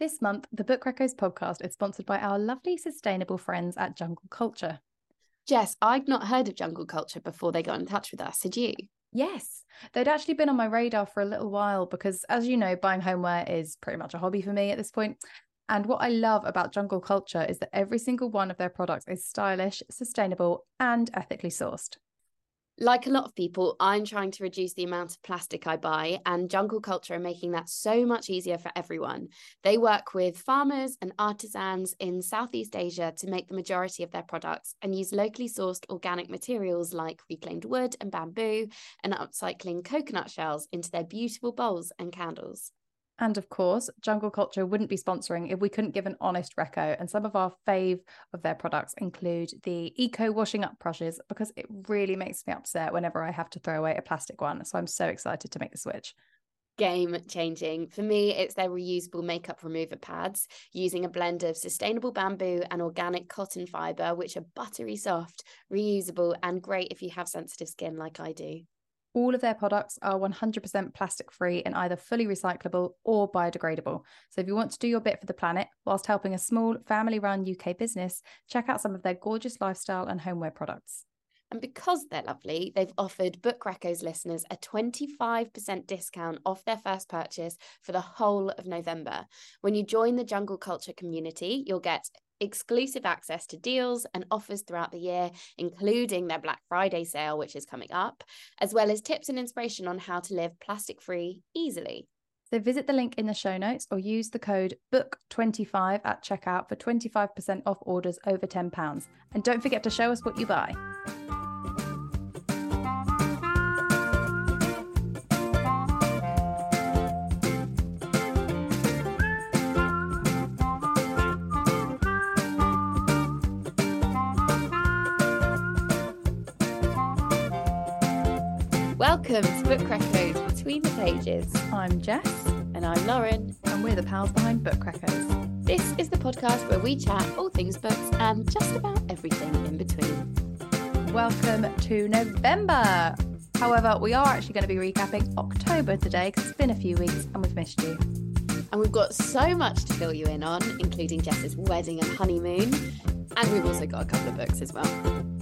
This month, the Book Reccos podcast is sponsored by our lovely sustainable friends at Jungle Culture. Jess, I'd not heard of Jungle Culture before they got in touch with us. had you? Yes, they'd actually been on my radar for a little while because, as you know, buying homeware is pretty much a hobby for me at this point. And what I love about Jungle Culture is that every single one of their products is stylish, sustainable, and ethically sourced. Like a lot of people, I'm trying to reduce the amount of plastic I buy, and Jungle Culture are making that so much easier for everyone. They work with farmers and artisans in Southeast Asia to make the majority of their products and use locally sourced organic materials like reclaimed wood and bamboo and upcycling coconut shells into their beautiful bowls and candles. And of course, Jungle Culture wouldn't be sponsoring if we couldn't give an honest reco. And some of our fave of their products include the eco washing up brushes because it really makes me upset whenever I have to throw away a plastic one. So I'm so excited to make the switch. Game changing. For me, it's their reusable makeup remover pads using a blend of sustainable bamboo and organic cotton fiber, which are buttery soft, reusable, and great if you have sensitive skin like I do. All of their products are 100% plastic free and either fully recyclable or biodegradable. So if you want to do your bit for the planet whilst helping a small family run UK business, check out some of their gorgeous lifestyle and homeware products. And because they're lovely, they've offered Book Reccos listeners a 25% discount off their first purchase for the whole of November. When you join the Jungle Culture community, you'll get exclusive access to deals and offers throughout the year, including their Black Friday sale, which is coming up, as well as tips and inspiration on how to live plastic free easily. So visit the link in the show notes or use the code BOOK25 at checkout for 25% off orders over £10. And don't forget to show us what you buy. Welcome to Book Reccos Between the Pages. I'm Jess. And I'm Lauren. And we're the pals behind Book Reccos. This is the podcast where we chat all things books and just about everything in between. Welcome to November. However, we are actually going to be recapping October today because it's been a few weeks and we've missed you. And we've got so much to fill you in on, including Jess's wedding and honeymoon. And we've also got a couple of books as well.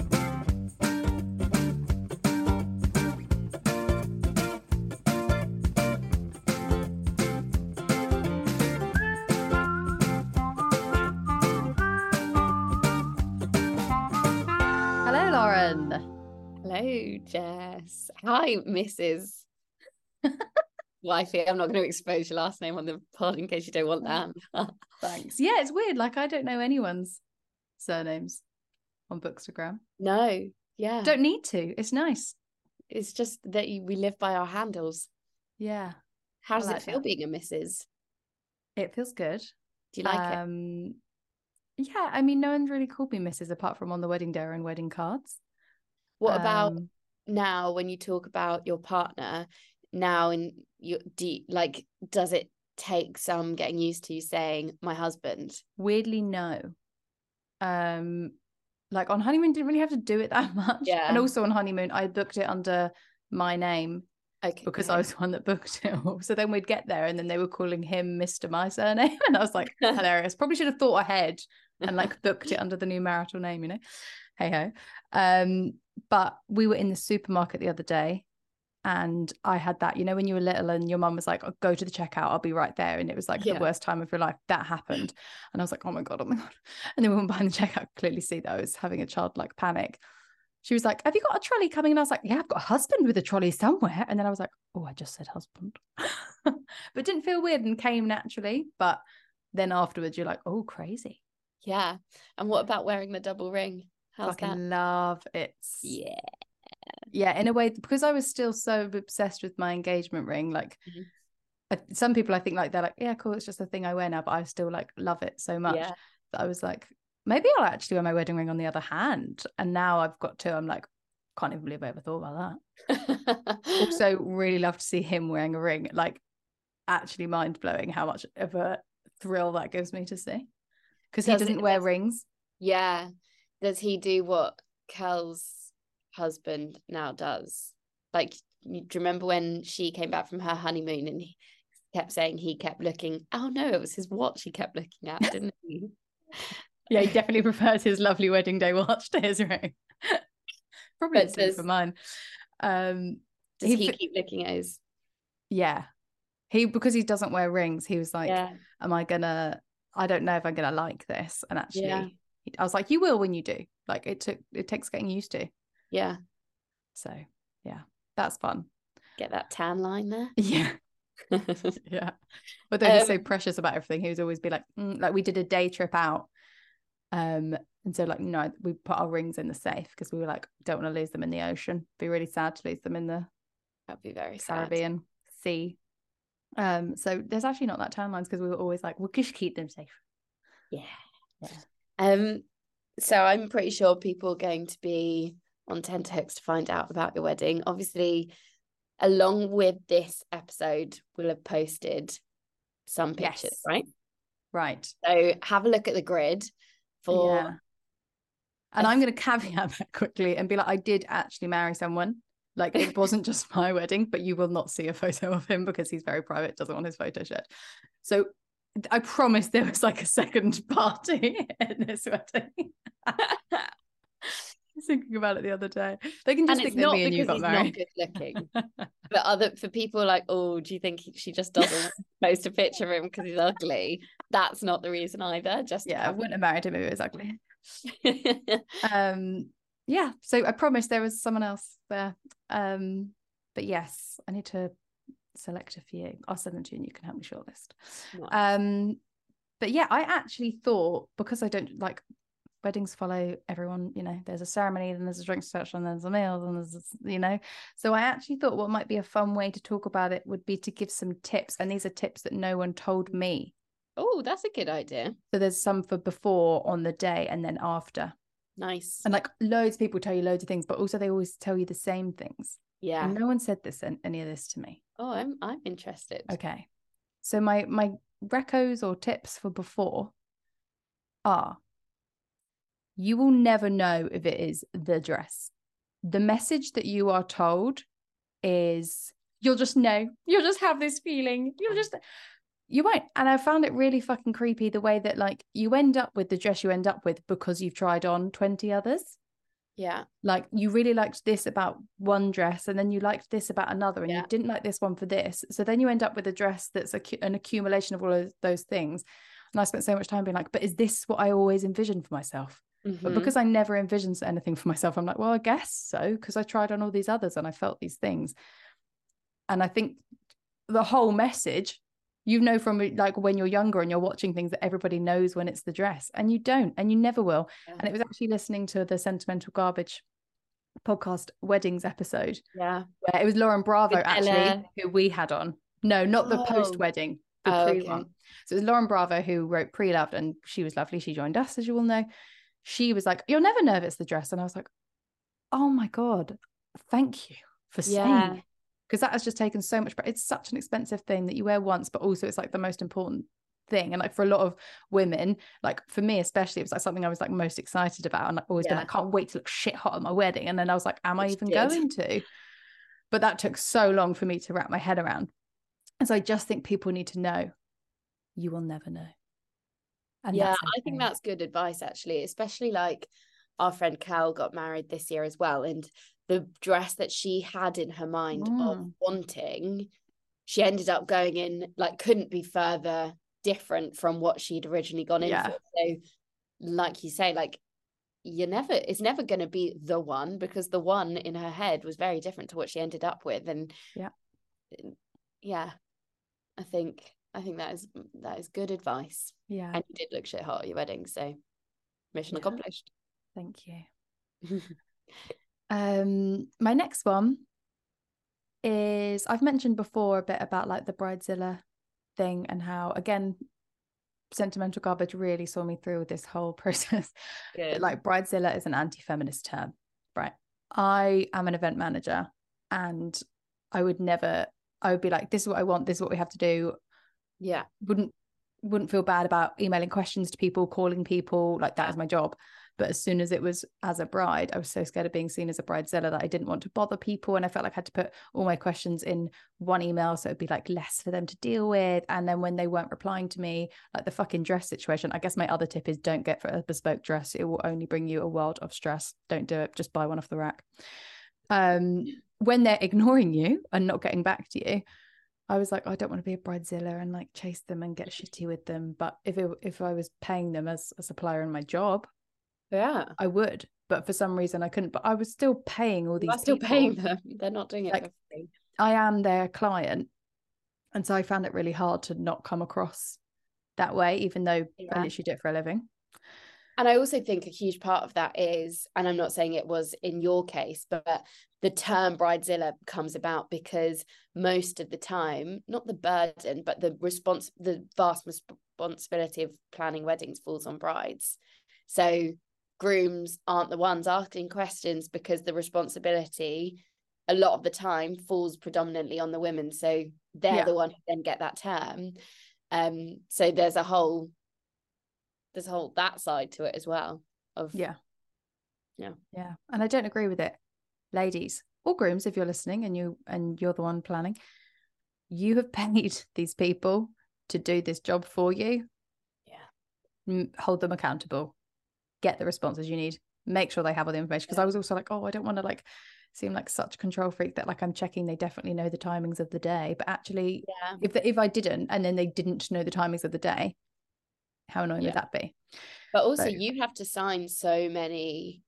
Jess. Hi, Mrs. Wifey. I'm not going to expose your last name on the pod in case you don't want that. Thanks. Yeah, it's weird. Like, I don't know anyone's surnames on Bookstagram. No, yeah. Don't need to. It's nice. It's just that you, we live by our handles. Yeah. How does like it feel that. being a Mrs.? It feels good. Do you like it? um, Yeah, I mean, no one's really called me Mrs. apart from on the wedding day and wedding cards. What about Um, now when you talk about your partner? Now, and you do you, like, does it take some getting used to saying my husband? weirdly no. Um, like on honeymoon, didn't really have to do it that much. Yeah. And also on honeymoon, I booked it under my name Okay, because I was the one that booked it all. So then we'd get there and then they were calling him Mr. My surname. And I was like, hilarious. Probably should have thought ahead and like booked it under the new marital name, you know? Hey ho. Um, but we were in the supermarket the other day and I had that, you know, when you were little and your mum was like, oh, go to the checkout, I'll be right there. And it was like Yeah. the worst time of your life. That happened. And I was like, oh my God, oh my God. And then we went behind the checkout, I clearly see that I was having a childlike panic. She was like, Have you got a trolley coming? And I was like, Yeah, I've got a husband with a trolley somewhere. And then I was like, Oh, I just said husband. but it didn't feel weird and came naturally. But then afterwards, you're like, Oh, crazy. Yeah. And what about wearing the double ring? How's Fucking that? love it. Yeah. Yeah, in a way, because I was still so obsessed with my engagement ring. Like, Mhm. uh, some people I think like they're like, Yeah, cool, it's just a thing I wear now. But I still like love it so much Yeah. that I was like, Maybe I'll actually wear my wedding ring on the other hand. And now I've got two. I'm like, can't even believe I ever thought about that. also really love to see him wearing a ring like actually mind blowing how much of a thrill that gives me to see because he doesn't wear rings yeah. Does he do what Kel's husband now does? Like, do you remember when she came back from her honeymoon and he, kept saying he kept looking. Oh no, it was his watch he kept looking at, didn't he? Yeah, he definitely prefers his lovely wedding day watch to his ring. Probably But does- for mine. Um, Does He he, keep looking at his? yeah, he because he doesn't wear rings. He was like, yeah, "Am I gonna? I don't know if I'm gonna like this." And actually, Yeah. I was like, "You will when you do." Like it took it takes getting used to. yeah. So yeah, that's fun. Get that tan line there. Yeah, yeah. Although he's so Um, precious about everything, he was always be like, mm, like we did a day trip out. Um, and so like no, we put our rings in the safe because we were like, don't want to lose them in the ocean. Be really sad to lose them in the That'd be very sad. Caribbean Sea. Um, so there's actually not that timelines because we were always like, we'll just keep them safe. Yeah. Yeah. Um. So I'm pretty sure people are going to be on tenterhooks to find out about your wedding. Obviously, along with this episode, we'll have posted some pictures, Yes. right? Right. So have a look at the grid for Yeah. And I'm going to caveat that quickly and be like, I did actually marry someone. Like it wasn't just my wedding, but you will not see a photo of him because he's very private, doesn't want his photo shared. So I promise there was like a second party in this wedding. I was thinking about it the other day. They can just and think that not me and you got he's not good looking. but other for people like, oh, do you think he- she just doesn't post a picture of him because he's ugly? That's not the reason either. Just yeah, I wouldn't have married him if he was ugly. um yeah so i promise there was someone else there um but yes i need to select a few. I'll send them to you and you can help me shortlist. Nice. um but yeah i actually thought because i don't like weddings follow everyone you know there's a ceremony then there's a drinks reception then there's a meal then there's you know? So i actually thought what might be a fun way to talk about it would be to give some tips and these are tips that no one told me. Oh, that's a good idea. so there's some for before on the day and then after Nice. and like loads of people tell you loads of things but also they always tell you the same things yeah. and no one said this and any of this to me Oh, I'm I'm interested. okay so my my recos or tips for before are you will never know if it is the dress the message that you are told is you'll just know you'll just have this feeling you'll just you won't and i found it really fucking creepy the way that like you end up with the dress you end up with because you've tried on 20 others Yeah. like you really liked this about one dress and then you liked this about another and Yeah. you didn't like this one for this so then you end up with a dress that's a, an accumulation of all of those things and i spent so much time being like but is this what i always envisioned for myself but Mhm. because i never envisioned anything for myself i'm like well i guess so because i tried on all these others and i felt these things and i think the whole message you know from eh, like when you're younger and you're watching things that everybody knows when it's the dress and you don't and you never will and it was actually listening to the sentimental garbage podcast weddings episode yeah. where it was Lauren Bravo With actually Ella. who we had on. No, not the Oh. post wedding, the Oh, pre okay. So it was Lauren Bravo who wrote Pre Loved and she was lovely. She joined us, as you all know. She was like, You'll never know if it's the dress. And I was like, Oh my God, thank you for saying Yeah. it. Because that has just taken so much, but it's such an expensive thing that you wear once, but also it's like the most important thing. And like for a lot of women, like for me especially, it was like something I was like most excited about. And I've always been Yeah. like, can't wait to look shit hot at my wedding. And then I was like, am I even did. going to? But that took so long for me to wrap my head around. And so I just think people need to know you will never know. And yeah, I think that's good advice actually, especially like our friend Cal got married this year as well. And the dress that she had in her mind of Mm. wanting, she ended up going in like couldn't be further different from what she'd originally gone in Yeah. for. So like you say, like you're never it's never gonna be the one because the one in her head was very different to what she ended up with. And Yeah. yeah, I think I think that is that is good advice. Yeah. And you did look shit hot at your wedding, so mission Yeah. accomplished. Thank you. Um, my next one is I've mentioned before a bit about like the Bridezilla thing and how again sentimental garbage really saw me through with this whole process. Good. like Bridezilla is an anti-feminist term, right? I am an event manager and I would never I would be like, this is what I want, this is what we have to do. yeah, Wouldn't wouldn't feel bad about emailing questions to people, calling people, like that is my job. But as soon as it was as a bride, I was so scared of being seen as a bridezilla that I didn't want to bother people. And I felt like I had to put all my questions in one email. So it'd be like less for them to deal with. And then when they weren't replying to me, like the fucking dress situation, I guess my other tip is don't get for a bespoke dress. It will only bring you a world of stress. Don't do it. Just buy one off the rack. Um, when they're ignoring you and not getting back to you, I was like, I don't want to be a bridezilla and like chase them and get shitty with them. But if it, if I was paying them as a supplier in my job, yeah, I would. But for some reason, I couldn't. But I was still paying all these. I'm still paying them. They're not doing it like. I am their client, and so I found it really hard to not come across that way, even though yeah. I literally do it for a living. And I also think a huge part of that is, and I'm not saying it was in your case, but the term bridezilla comes about because most of the time, not the burden, but the response, the vast responsibility of planning weddings falls on brides. So grooms aren't the ones asking questions because the responsibility a lot of the time falls predominantly on the women. So they're yeah. the one who then get that term. Um, so there's a whole there's a whole that side to it as well. Of yeah. Yeah. Yeah. And I don't agree with it ladies or grooms if you're listening and you and you're the one planning you have paid these people to do this job for you yeah hold them accountable get the responses you need make sure they have all the information because yeah. i was also like oh i don't want to like seem like such a control freak that like i'm checking they definitely know the timings of the day but actually yeah. if the, if i didn't and then they didn't know the timings of the day how annoying yeah. would that be but also so, you have to sign so many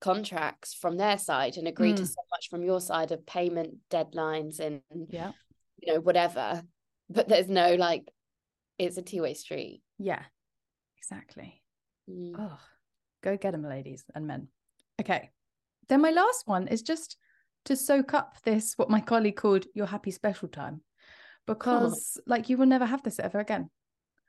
contracts from their side and agree mm. to so much from your side of payment deadlines and yeah you know whatever but there's no like it's a two-way street yeah exactly mm. oh go get them ladies and men okay then my last one is just to soak up this what my colleague called your happy special time because oh. like you will never have this ever again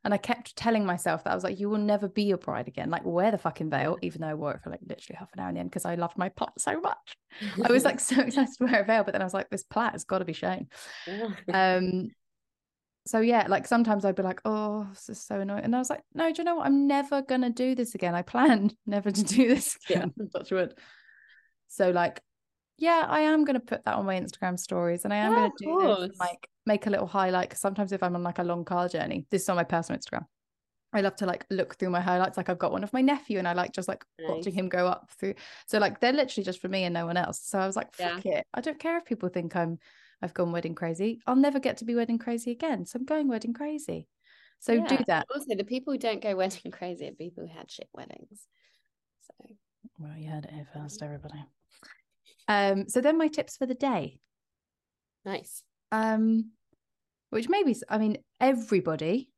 and I kept telling myself that I was like, you will never be a bride again. Like, wear the fucking veil, even though I wore it for like literally half an hour in the end because I loved my pot so much. I was like so excited to wear a veil, but then I was like, this plait has got to be shown. um, so yeah, like sometimes I'd be like, oh, this is so annoying. And I was like, no, do you know what? I'm never gonna do this again. I planned never to do this again. Yeah. Touch wood. So like yeah, I am going to put that on my Instagram stories and I am yeah, going to do this and, like make a little highlight. Cause sometimes if I'm on like a long car journey, this is on my personal Instagram. I love to like look through my highlights. Like I've got one of my nephew and I like just like nice. watching him go up through. So like they're literally just for me and no one else. So I was like, fuck yeah. it. I don't care if people think I'm I've gone wedding crazy. I'll never get to be wedding crazy again. So I'm going wedding crazy. So yeah. do that. Also, the people who don't go wedding crazy are people who had shit weddings. So well, you heard it here first, everybody. Um, so then my tips for the day. Nice. Um, which maybe I mean everybody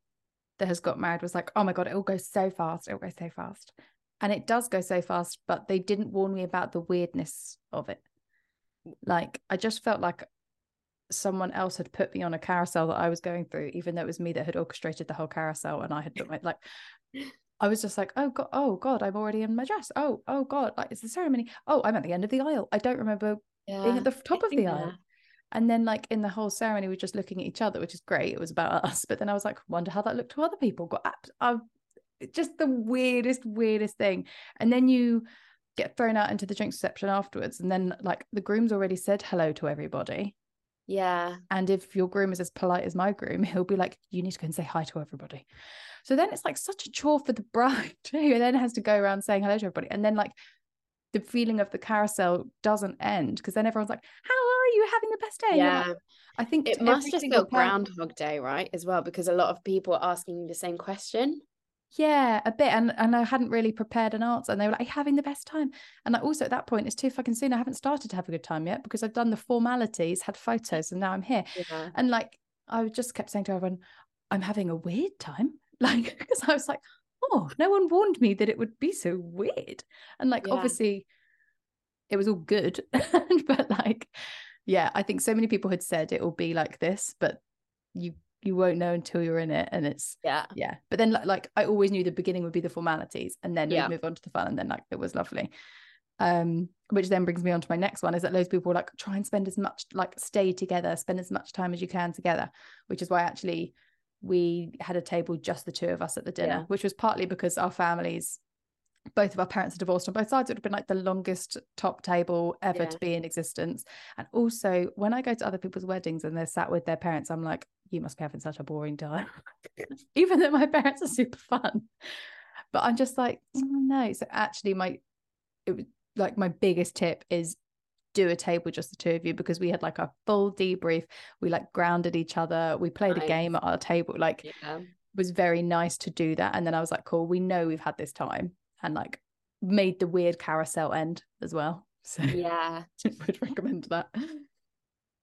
that has got married was like, oh my god, it all goes so fast, it all goes so fast, and it does go so fast. But they didn't warn me about the weirdness of it. Like I just felt like someone else had put me on a carousel that I was going through, even though it was me that had orchestrated the whole carousel, and I had put my like I was just like, oh god, oh god, I'm already in my dress. Oh, oh god, like it's the ceremony. Oh, I'm at the end of the aisle. I don't remember yeah, being at the top of the aisle. That. And then like in the whole ceremony, we are just looking at each other, which is great. It was about us, but then I was like, wonder how that looked to other people. Got uh, just the weirdest, weirdest thing. And then you get thrown out into the drinks reception afterwards, and then like the groom's already said hello to everybody. Yeah. And if your groom is as polite as my groom, he'll be like, you need to go and say hi to everybody. So then it's like such a chore for the bride who then has to go around saying hello to everybody. And then like the feeling of the carousel doesn't end because then everyone's like, How are you having the best day? Yeah. Like, I think it must just feel Groundhog Day, right? As well, because a lot of people are asking the same question. Yeah, a bit. And and I hadn't really prepared an answer. And they were like, having the best time. And I also at that point, it's too fucking soon. I haven't started to have a good time yet because I've done the formalities, had photos, and now I'm here. Yeah. And like I just kept saying to everyone, I'm having a weird time. Like, because I was like, oh, no one warned me that it would be so weird. And like, yeah. obviously, it was all good. but like, yeah, I think so many people had said it will be like this, but you you won't know until you're in it and it's yeah yeah but then like, i always knew the beginning would be the formalities and then yeah. we'd move on to the fun and then like it was lovely um which then brings me on to my next one is that loads of people were like try and spend as much like stay together spend as much time as you can together which is why actually we had a table just the two of us at the dinner, yeah. which was partly because our families both of our parents are divorced on both sides. It would have been like the longest top table ever Yeah. to be in existence. And also, when I go to other people's weddings and they're sat with their parents, I'm like, you must be having such a boring time. Even though my parents are super fun. But I'm just like, "Oh, no. So actually, my it was like my biggest tip is do a table just the two of you because we had like a full debrief. We like grounded each other. We played a game at our table. Like Yeah. was very nice to do that. And then I was like, cool, we know we've had this time and like made the weird carousel end as well. So Yeah. would recommend that.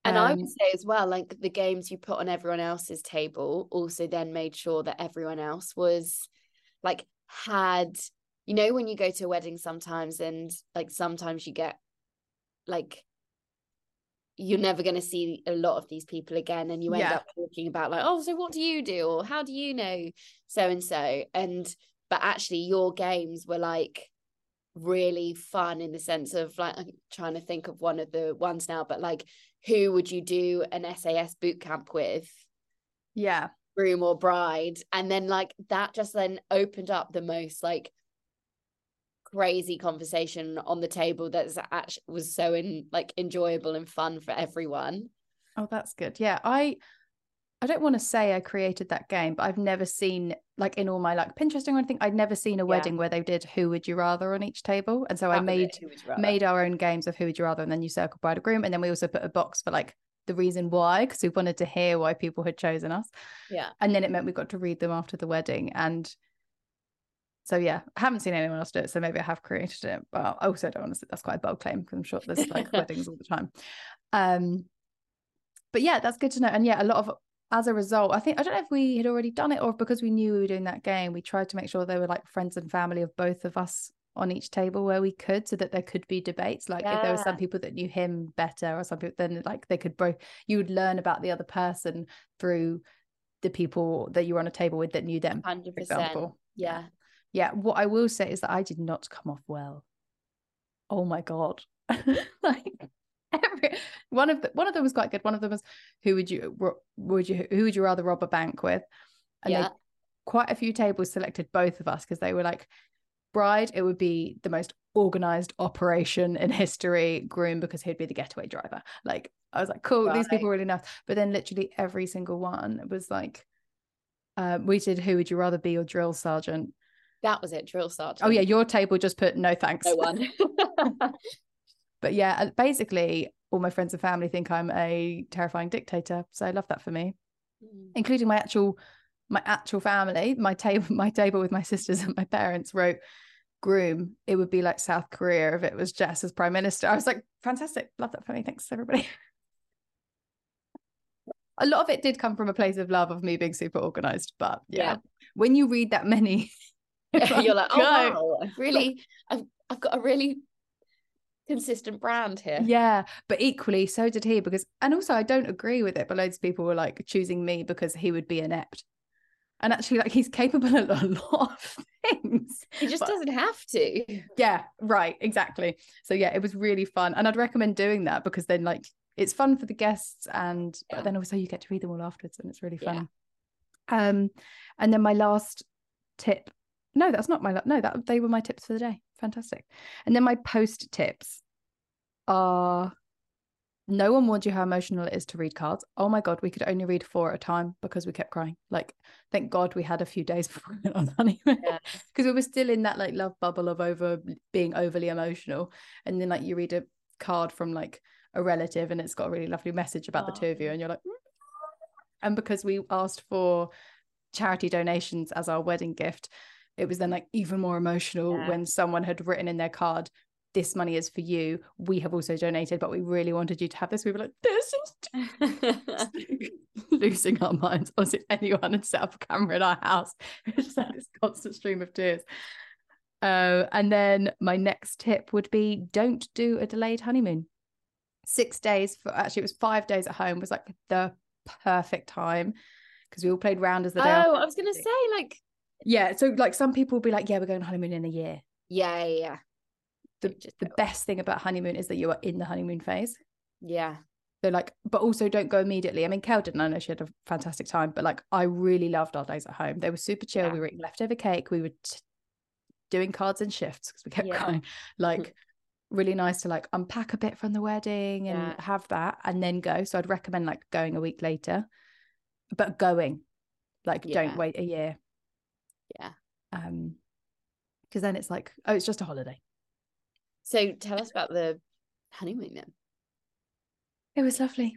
And I would Um, say as well, like the games you put on everyone else's table also then made sure that everyone else was like had, you know, when you go to a wedding sometimes and like sometimes you get like you're never going to see a lot of these people again and you end Yeah. up talking about like oh so what do you do or how do you know so and so and but actually your games were like really fun in the sense of like I'm trying to think of one of the ones now but like who would you do an SAS boot camp with yeah. groom or bride and then like that just then opened up the most like crazy conversation on the table that's actually was so in like enjoyable and fun for everyone Oh, that's good. Yeah. I I don't want to say I created that game, but I've never seen like in all my like Pinteresting or anything, I'd never seen a Yeah. wedding where they did who would you rather on each table. And so I That was made it, who would you rather? made our own games of who would you rather and then you circle bride or groom and then we also put a box for like the reason why because we wanted to hear why people had chosen us yeah and then it meant we got to read them after the wedding and so yeah i haven't seen anyone else do it so maybe i have created it but i also don't want to say that's quite a bold claim because i'm sure there's like weddings all the time um but yeah that's good to know and yeah a lot of as a result i think i don't know if we had already done it or because we knew we were doing that game we tried to make sure they were like friends and family of both of us on each table where we could so that there could be debates. Like if there were some people that knew him better or some people then like they could both you would learn about the other person through the people that you were on a table with that knew them 100% for example. Yeah. Yeah what i will say is that i did not come off well. Oh my god. Like every one of the one of them was quite good. One of them was who would you would you who would you rather rob a bank with? And they yeah. quite a few tables selected both of us because they were like bride it would be the most organized operation in history groom because he'd be the getaway driver. Like i was like cool these people are really nice. But then literally every single one was like um, we did who would you rather be your drill sergeant? That was it drill sergeant. Oh yeah your table just put no thanks. No one but yeah uh, basically all my friends and family think i'm a terrifying dictator so i love that for me Mm. including my actual my actual family my table my table with my sisters and my parents wrote groom it would be like south korea if it was jess as prime minister i was like fantastic love that for me thanks everybody a lot of it did come from a place of love of me being super organized but yeah, Yeah. when you read that many Yeah, you're like oh wow I've really I've, I've got a really consistent brand here Yeah, but equally, so did he because, and also I don't agree with it, but loads of people were like choosing me because he would be inept. And actually, like he's capable of a lot of things. he just But- doesn't have to Yeah, right, exactly. So yeah, it was really fun. And I'd recommend doing that because then like it's fun for the guests and Yeah. but then also you get to read them all afterwards and it's really Yeah. fun. Um and then my last tip. No, that's not my no, that they were my tips for the day. Fantastic. And then my post tips are no one warned you how emotional it is to read cards. Oh my god, we could only read four at a time because we kept crying. Like, thank God we had a few days before we went on honeymoon Yeah. because we were still in that like love bubble of over being overly emotional. And then like you read a card from like a relative and it's got a really lovely message about the two of you, Oh. and you're like, "Mm." and because we asked for charity donations as our wedding gift, it was then like even more emotional Yeah. when someone had written in their card this money is for you. We have also donated, but we really wanted you to have this. We were like, this is losing our minds. Or if anyone had set up a camera in our house, it was just like this constant stream of tears. Uh, and then my next tip would be don't do a delayed honeymoon. Six days for actually, it was five days at home was like the perfect time because we all played round as the oh day. after. I was gonna say like Yeah. So, like, some people will be like, yeah, we're going on honeymoon in a year. yeah yeah, yeah The, the best thing about honeymoon is that you are in the honeymoon phase. yeah So like, but also don't go immediately. I mean, Kel didn't. I know she had a fantastic time, but like, I really loved our days at home. They were super chill. Yeah. We were eating leftover cake. We were t- doing cards and shifts because we kept Yeah. going. Like really nice to like unpack a bit from the wedding and Yeah. have that and then go. So I'd recommend like going a week later, but going. Like Yeah. don't wait a year. Yeah. Um because then it's like, oh, it's just a holiday. So tell us about the honeymoon then. It was lovely.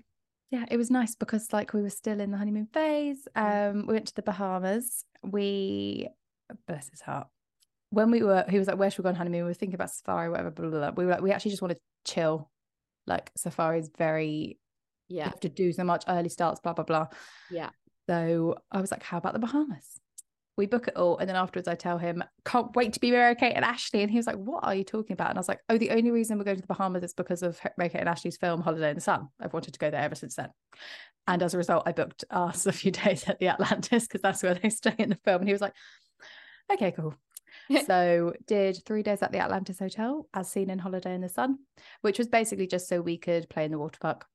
Yeah, it was nice because like we were still in the honeymoon phase. Mm. Um, we went to the Bahamas. We bless his heart. When we were, he was like, "Where should we go on honeymoon?" We were thinking about safari, whatever. Blah, blah, blah. We were like, we actually just want to chill. Like safari is very you Yeah. have to do so much early starts, blah blah blah. Yeah. So I was like, "How about the Bahamas?" We book it all, and then afterwards, I tell him, "Can't wait to be Mary Kate and Ashley." And he was like, "What are you talking about?" And I was like, "Oh, the only reason we're going to the Bahamas is because of Mary Kate and Ashley's film Holiday in the Sun. I've wanted to go there ever since then." And as a result, I booked us a few days at the Atlantis because that's where they stay in the film. And he was like, "Okay, cool." so did three days at the Atlantis Hotel, as seen in Holiday in the Sun, which was basically just so we could play in the water park.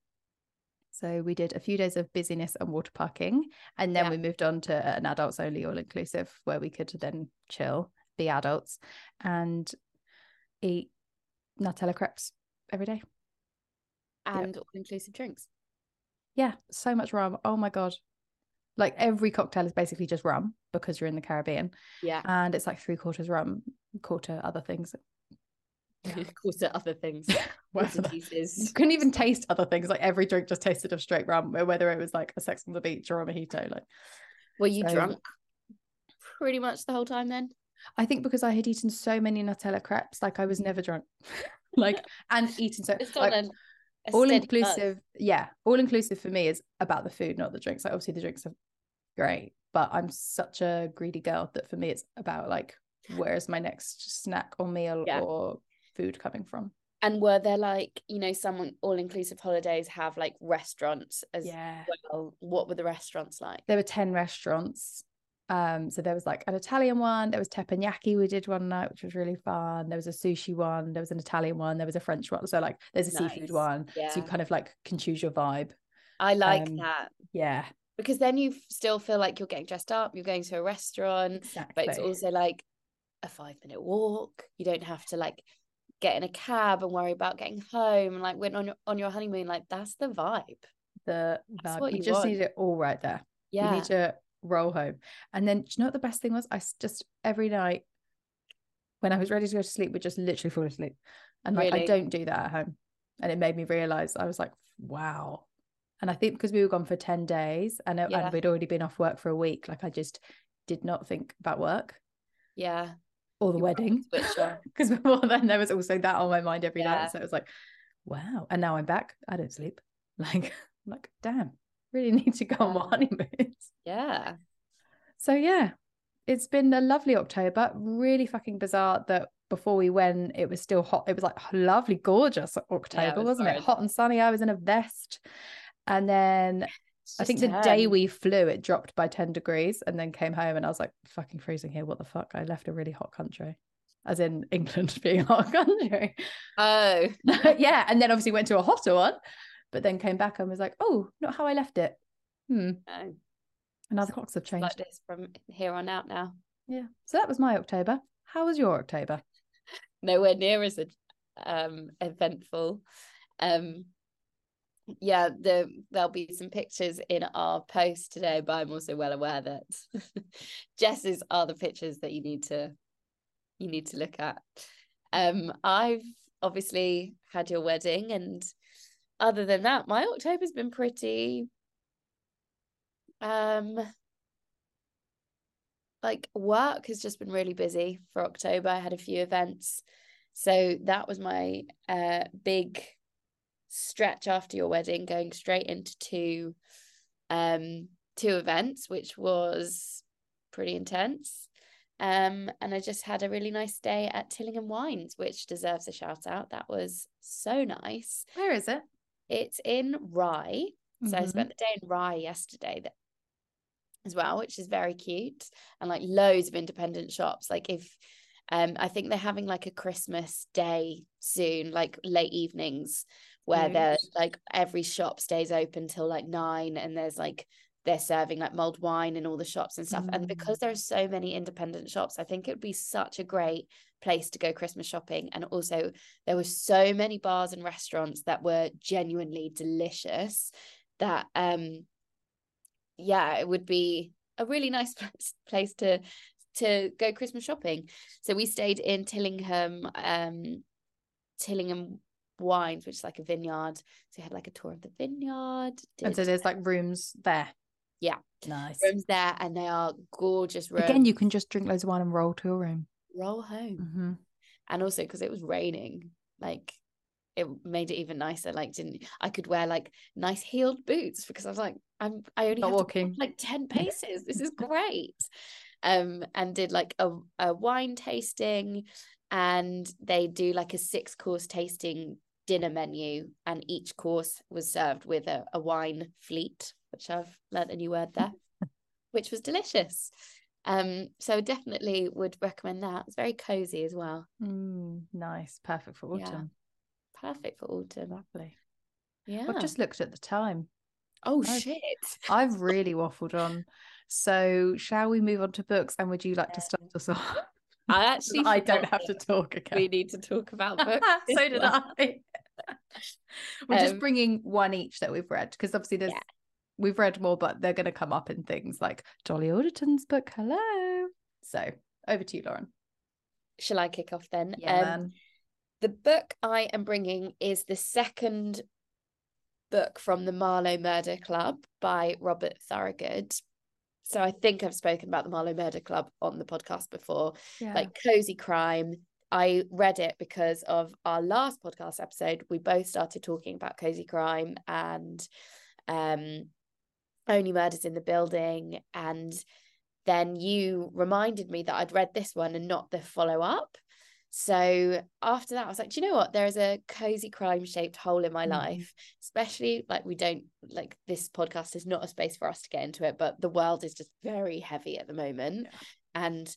So we did a few days of busyness and water parking, and then Yeah. we moved on to an adults only all inclusive where we could then chill, be adults, and eat Nutella crepes every day. And all inclusive drinks. Yeah, so much rum. Oh my god. Like every cocktail is basically just rum because you're in the Caribbean. Yeah. And it's like three quarters rum, quarter other things. Of course, there other things. Whatever bits and that- You couldn't even taste other things. Like every drink just tasted of straight rum, whether it was like a sex on the beach or a mojito. Like Were you So- drunk pretty much the whole time then? I think because I had eaten so many Nutella crepes, like I was never drunk. like and eating so like, on a, a all steady buzz. inclusive. Yeah, all inclusive for me is about the food, not the drinks. Like obviously the drinks are great, but I'm such a greedy girl that for me it's about like where is my next snack or meal Yeah. or food coming from. And were there like, you know, some all inclusive holidays have like restaurants as Yeah. well? What were the restaurants like? there were 10 restaurants um so there was like an italian one there was teppanyaki we did one night which was really fun there was a sushi one there was an italian one there was a french one so like there's a seafood Nice. one so you kind of like can choose your vibe I like um, that yeah because then you still feel like you're getting dressed up, you're going to a restaurant, exactly but it's also like a five minute walk. You don't have to like get in a cab and worry about getting home. And like when on your on your honeymoon, like that's the vibe. the that's vibe what you you just want. need it all right there yeah you need to roll home and then do you know what the best thing was I just every night when i was ready to go to sleep would just literally fall asleep and like i don't do that at home and it made me realize i was like wow and i think because we were gone for 10 days and, Yeah. and we'd already been off work for a week like i just did not think about work Yeah. Or the You wedding because before then there was also that on my mind every Yeah. night so it was like wow and now i'm back i don't sleep like I'm like damn really need to go on Yeah. honeymoons Yeah. so yeah, it's been a lovely October. Really fucking bizarre that before we went, it was still hot. It was like lovely, gorgeous October, was wasn't it? Hot and sunny. I was in a vest. And then I think the day we flew, it dropped by 10 degrees and then came home and I was like, fucking freezing here. What the fuck? I left a really hot country. As in England being a hot country. Oh. yeah. And then obviously went to a hotter one, but then came back and was like, oh, not how I left it. Hmm. no. And now the clocks have changed. like this from here on out now. Yeah. So that was my October. How was your October? Nowhere near as um eventful. Um yeah, the there'll be some pictures in our post today, but I'm also well aware that Jess's are the pictures that you need to you need to look at. Um I've obviously had your wedding and other than that, my October's been pretty um like work has just been really busy for October. I had a few events. So that was my uh big stretch after your wedding, going straight into two um two events, which was pretty intense. Um and I just had a really nice day at Tillingham Wines, which deserves a shout out. That was so nice. Where is it? It's in Rye. So I Mhm. spent the day in Rye yesterday that as well, which is very cute. And like loads of independent shops. Like if um I think they're having like a Christmas day soon, like late evenings, where they're like every shop stays open till like nine and there's like they're serving like mulled wine in all the shops and stuff. And Mm. because there are so many independent shops, I think it would be such a great place to go Christmas shopping. And also, there were so many bars and restaurants that were genuinely delicious that, um, yeah, it would be a really nice place, place to to go Christmas shopping. So we stayed in Tillingham, um, Tillingham Wines, which is like a vineyard. So we had like a tour of the vineyard. And so there's like rooms there. Yeah. Nice. rooms there, and they are gorgeous rooms. Again, you can just drink loads of wine and roll to your room. roll home, Mm-hmm. and also because it was raining, like it made it even nicer. Like, didn't I could wear like nice heeled boots because I was like, I'm I only Not have to walk, walking. like ten paces. This is great. Um, and did like a a wine tasting, and they do like a six course tasting dinner menu, and each course was served with a, a wine fleet, which I've learnt a new word there, which was delicious. Um, so definitely would recommend that. It's very cozy as well. Mm, nice. Perfect for Yeah. autumn. Perfect for autumn. Lovely. Yeah. I've just looked at the time. oh I've- shit. I've really waffled on. So shall we move on to books? And would you like to start us off? I actually I don't have to talk We need to talk about books. so did. I. We're just Um, bringing one each that we've read because obviously there's Yeah. we've read more, but they're going to come up in things like Dolly Alderton's book. Hello. So over to you, Lauren. Shall I kick off then? Yeah, Um. The book I am bringing is the second book from the Marlow Murder Club by Robert Thorogood. So I think I've spoken about the Marlow Murder Club on the podcast before. Yeah. like cozy crime. I read it because of our last podcast episode. We both started talking about cozy crime and um only murders in the building and then you reminded me that I'd read this one and not the follow up. So after that, I was like, do you know what? There is a cozy crime shaped hole in my Mhm. life, especially like we don't like this podcast is not a space for us to get into it, but the world is just very heavy at the moment. Yeah. And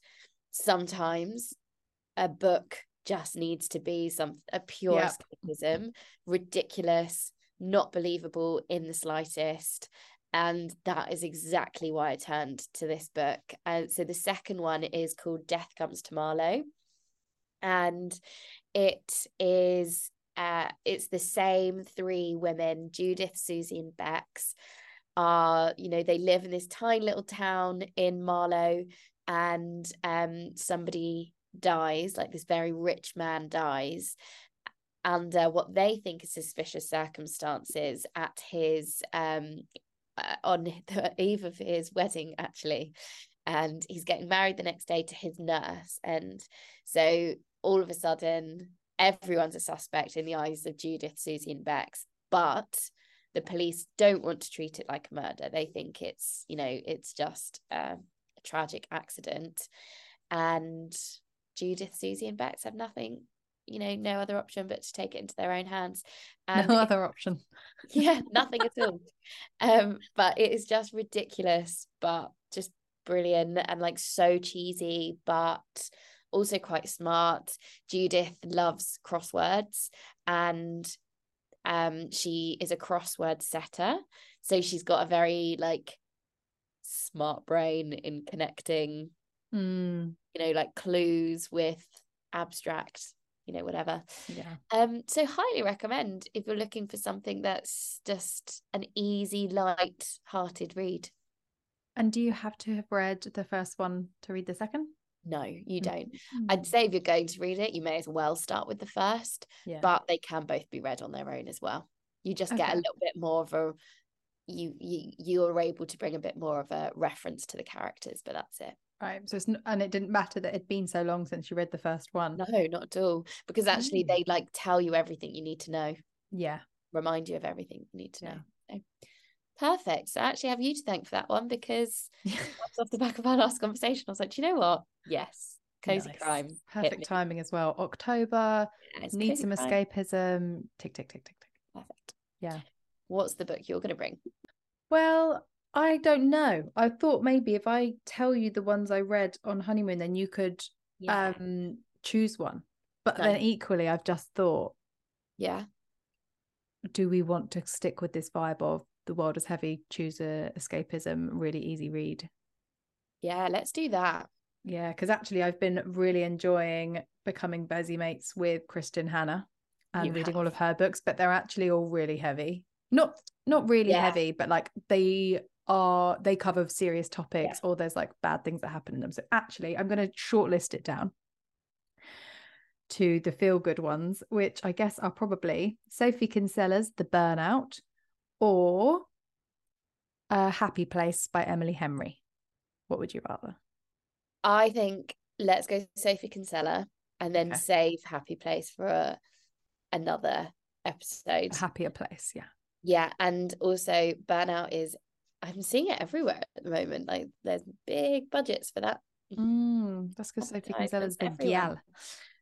sometimes a book just needs to be some a pure Yep. escapism, ridiculous, not believable in the slightest. And that is exactly why I turned to this book. And so the second one is called Death Comes to Marlow. And it is uh it's the same three women, Judith, Susie, and Bex are, you know, they live in this tiny little town in marlow and um somebody dies, like this very rich man dies under what they think is suspicious circumstances at his um uh, on the eve of his wedding actually and he's getting married the next day to his nurse. And so all of a sudden everyone's a suspect in the eyes of Judith, Susie and Bex but the police don't want to treat it like a murder. They think it's you know it's just uh, a tragic accident. And Judith, Susie and Bex have nothing you know no other option but to take it into their own hands. And no it- other option. yeah nothing at all. Um but it is just ridiculous but just brilliant and like so cheesy but also quite smart judith loves crosswords and um she is a crossword setter so she's got a very like smart brain in connecting Mm, you know like clues with abstract you know whatever yeah. um, so highly recommend if you're looking for something that's just an easy, light-hearted read. And do you have to have read the first one to read the second? No, you Mm. don't. I'd say if you're going to read it, you may as well start with the first, yeah. but they can both be read on their own as well. You just get a little bit more of a you you you're able to bring a bit more of a reference to the characters, but that's it. Right. So it's n- and it didn't matter that it'd been so long since you read the first one. No, not at all. Because actually Mm. they like tell you everything you need to know, Yeah. remind you of everything you need to Yeah. know. So, perfect. So I actually have you to thank for that one because off the back of our last conversation. I was like, do you know what? Yes, cozy Nice. crime. Perfect timing as well. October Yeah, cozy some crime. escapism. Tick tick tick tick tick. Perfect. Yeah. What's the book you're going to bring? Well, I don't know. I thought maybe if I tell you the ones I read on honeymoon, then you could um choose one. But then equally, I've just thought, yeah. do we want to stick with this vibe of the world is heavy choose a escapism really easy read Yeah, let's do that. yeah because actually i've been really enjoying becoming busy mates with kristin hannah and You reading have. all of her books but they're actually all really heavy not not really Yeah. heavy but like they are they cover serious topics or there's like bad things that happen in them so actually i'm going to shortlist it down to the feel good ones which i guess are probably sophie kinsella's the burnout or a happy place by emily henry what would you rather I think let's go Sophie Kinsella and then Okay. save Happy Place for a, another episode. a happier place yeah Yeah, and also Burnout is I'm seeing it everywhere at the moment. Like there's big budgets for that. Mm, that's because Sophie Kinsella's the gal.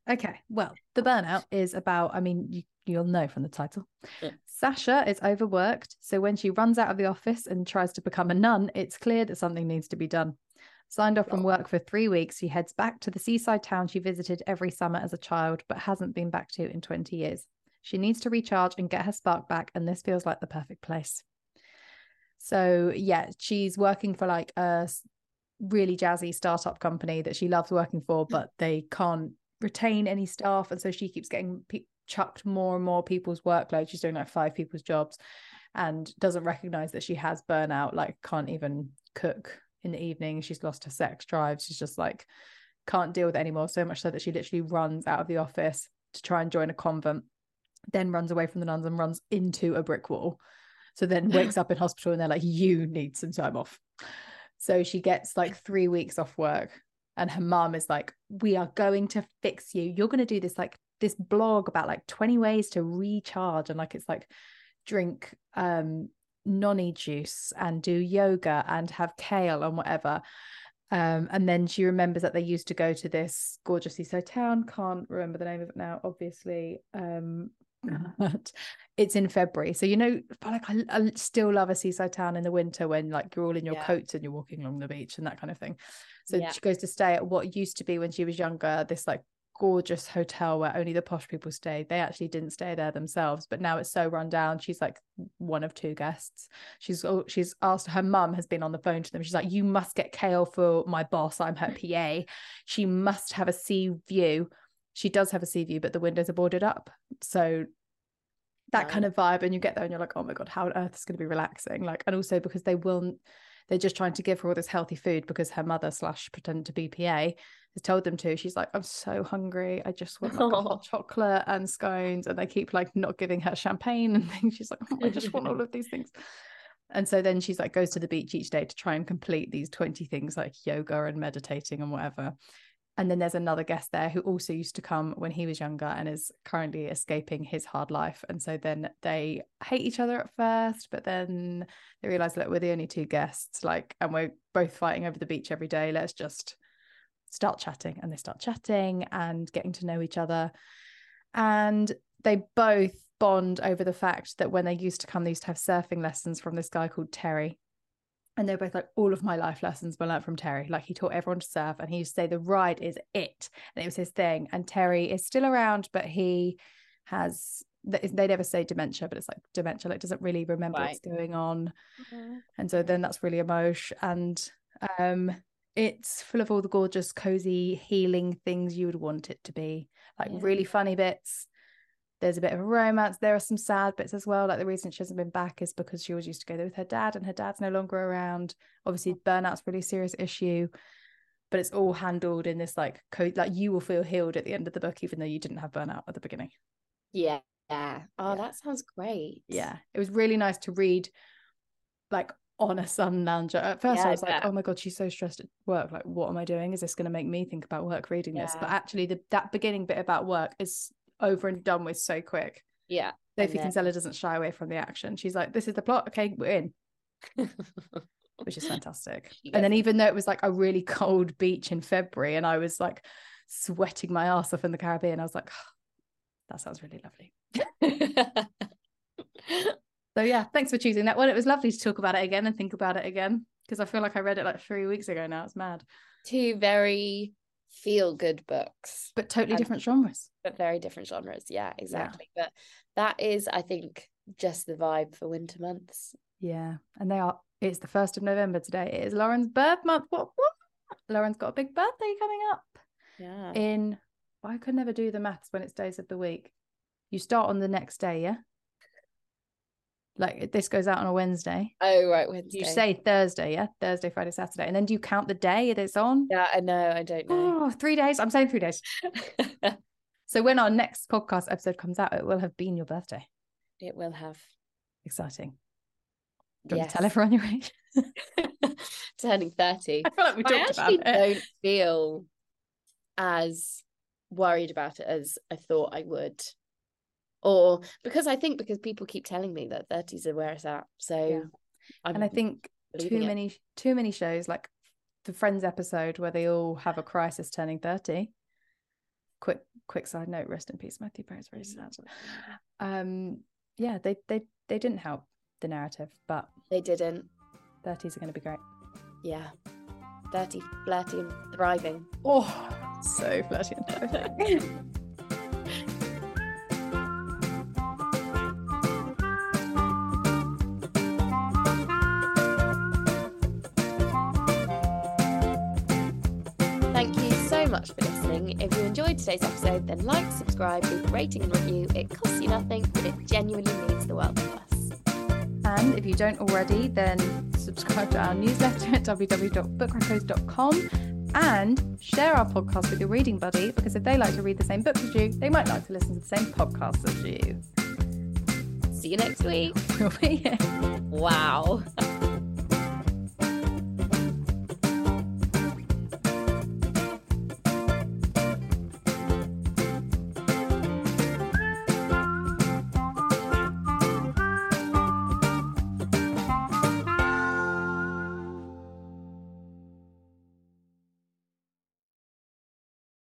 Okay, well, the burnout is about, I mean, you, you'll know from the title. Yeah. Sasha is overworked. So when she runs out of the office and tries to become a nun, it's clear that something needs to be done. Signed off from Oh. work for three weeks, she heads back to the seaside town she visited every summer as a child, but hasn't been back to in 20 years. She needs to recharge and get her spark back, and this feels like the perfect place. So, yeah, she's working for like a really jazzy startup company that she loves working for, mm. but they can't retain any staff. And so she keeps getting pe- chucked more and more people's workload. She's doing like five people's jobs and doesn't recognize that she has burnout, like, can't even cook in the evening. She's lost her sex drive. She's just like, can't deal with it anymore. So much so that she literally runs out of the office to try and join a convent, then runs away from the nuns and runs into a brick wall. So then wakes up in hospital and they're like, you need some time off. So she gets like three weeks off work. And her mom is like, we are going to fix you. You're going to do this like this blog about like 20 ways to recharge. And like, it's like drink um noni juice and do yoga and have kale and whatever. Um, and then she remembers that they used to go to this gorgeous seaside town. Can't remember the name of it now, obviously. Um, but it's in February, so you know, but like I, I still love a seaside town in the winter when like you're all in your Yeah. coats and you're walking along the beach and that kind of thing. So Yeah. she goes to stay at what used to be when she was younger, this like gorgeous hotel where only the posh people stayed. They actually didn't stay there themselves, but now it's so run down. She's like one of two guests. She's she's asked her mum has been on the phone to them. She's like, "You must get kale for my boss. I'm her PA. She must have a sea view." She does have a sea view, but the windows are boarded up. So that kind of vibe, and you get there and you're like, "Oh my god, how on earth is going to be relaxing?" Like, and also because they will, they're just trying to give her all this healthy food because her mother slash pretend to be PA has told them to. She's like, I'm so hungry. I just want like hot chocolate and scones. And they keep like not giving her champagne and things. She's like, oh, I just want all of these things. And so then she's like, goes to the beach each day to try and complete these 20 things like yoga and meditating and whatever. And then there's another guest there who also used to come when he was younger and is currently escaping his hard life. And so then they hate each other at first, but then they realize that we're the only two guests, like, and we're both fighting over the beach every day. Let's just start chatting. And they start chatting and getting to know each other. And they both bond over the fact that when they used to come, they used to have surfing lessons from this guy called Terry. And they're both like, all of my life lessons were learnt from Terry. Like he taught everyone to surf and he used to say the ride is it. And it was his thing. And Terry is still around, but he has they never say dementia, but it's like dementia, like doesn't really remember what's going on. And so then that's really emotion. And um it's full of all the gorgeous, cozy, healing things you would want it to be. Like Yeah. really funny bits. There's a bit of a romance. There are some sad bits as well. Like the reason she hasn't been back is because she always used to go there with her dad, and her dad's no longer around. Obviously, mm. burnout's a really serious issue, but it's all handled in this like code. like you will feel healed at the end of the book, even though you didn't have burnout at the beginning. Yeah. Yeah. Oh, Yeah. that sounds great. Yeah, it was really nice to read, like on a sun lounger. At first, Yeah, I I was like, "Oh my god, she's so stressed at work. Like, what am I doing? Is this going to make me think about work reading this?" But actually, the that beginning bit about work is over and done with so quick. Yeah. Sophie then- Kinsella doesn't shy away from the action. She's like, "This is the plot. Okay, we're in," which is fantastic. And then even though it was like a really cold beach in February, and I was like sweating my ass off in the Caribbean, I was like, "That sounds really lovely." So yeah, thanks for choosing that one. It was lovely to talk about it again and think about it again because I feel like I read it like three weeks ago now. It's mad, Two very feel good books, but totally And- different genres. but very different genres. Yeah, exactly. But that is, I think, just the vibe for winter months. Yeah. And they are, it's the 1st of November today. It is Lauren's birth month. What? What? Lauren's got a big birthday coming up Yeah. in, I could never do the maths when it's days of the week. You start on the next day, yeah? Like this goes out on a Wednesday. oh right, Wednesday. You say Thursday, yeah? Thursday, Friday, Saturday. And then do you count the day that it's on? Yeah, I know. I don't know. Oh, three days. I'm saying three days. So when our next podcast episode comes out, it will have been your birthday. it will have. Exciting. Do you Yes. tell everyone your age? Turning thirty. I feel like we I talked actually about it. don't feel as worried about it as I thought I would. Or because I think because people keep telling me that 30s are where it's at. So Yeah. And I think too it. many too many shows like the Friends episode where they all have a crisis turning 30. Quick quick side note, rest in peace, Matthew Perry. It's very sad. Um yeah, they they they didn't help the narrative, but they didn't. 30s are gonna be great. Yeah. 30, flirty and thriving. Oh so flirty and thriving. today's episode, then like, subscribe, leave a rating and review. It costs you nothing, but it genuinely means the world to us. And if you don't already, then subscribe to our newsletter at www.bookreccos.com and share our podcast with your reading buddy because if they like to read the same books as you, they might like to listen to the same podcast as you. See you next week. We'll be here. Wow.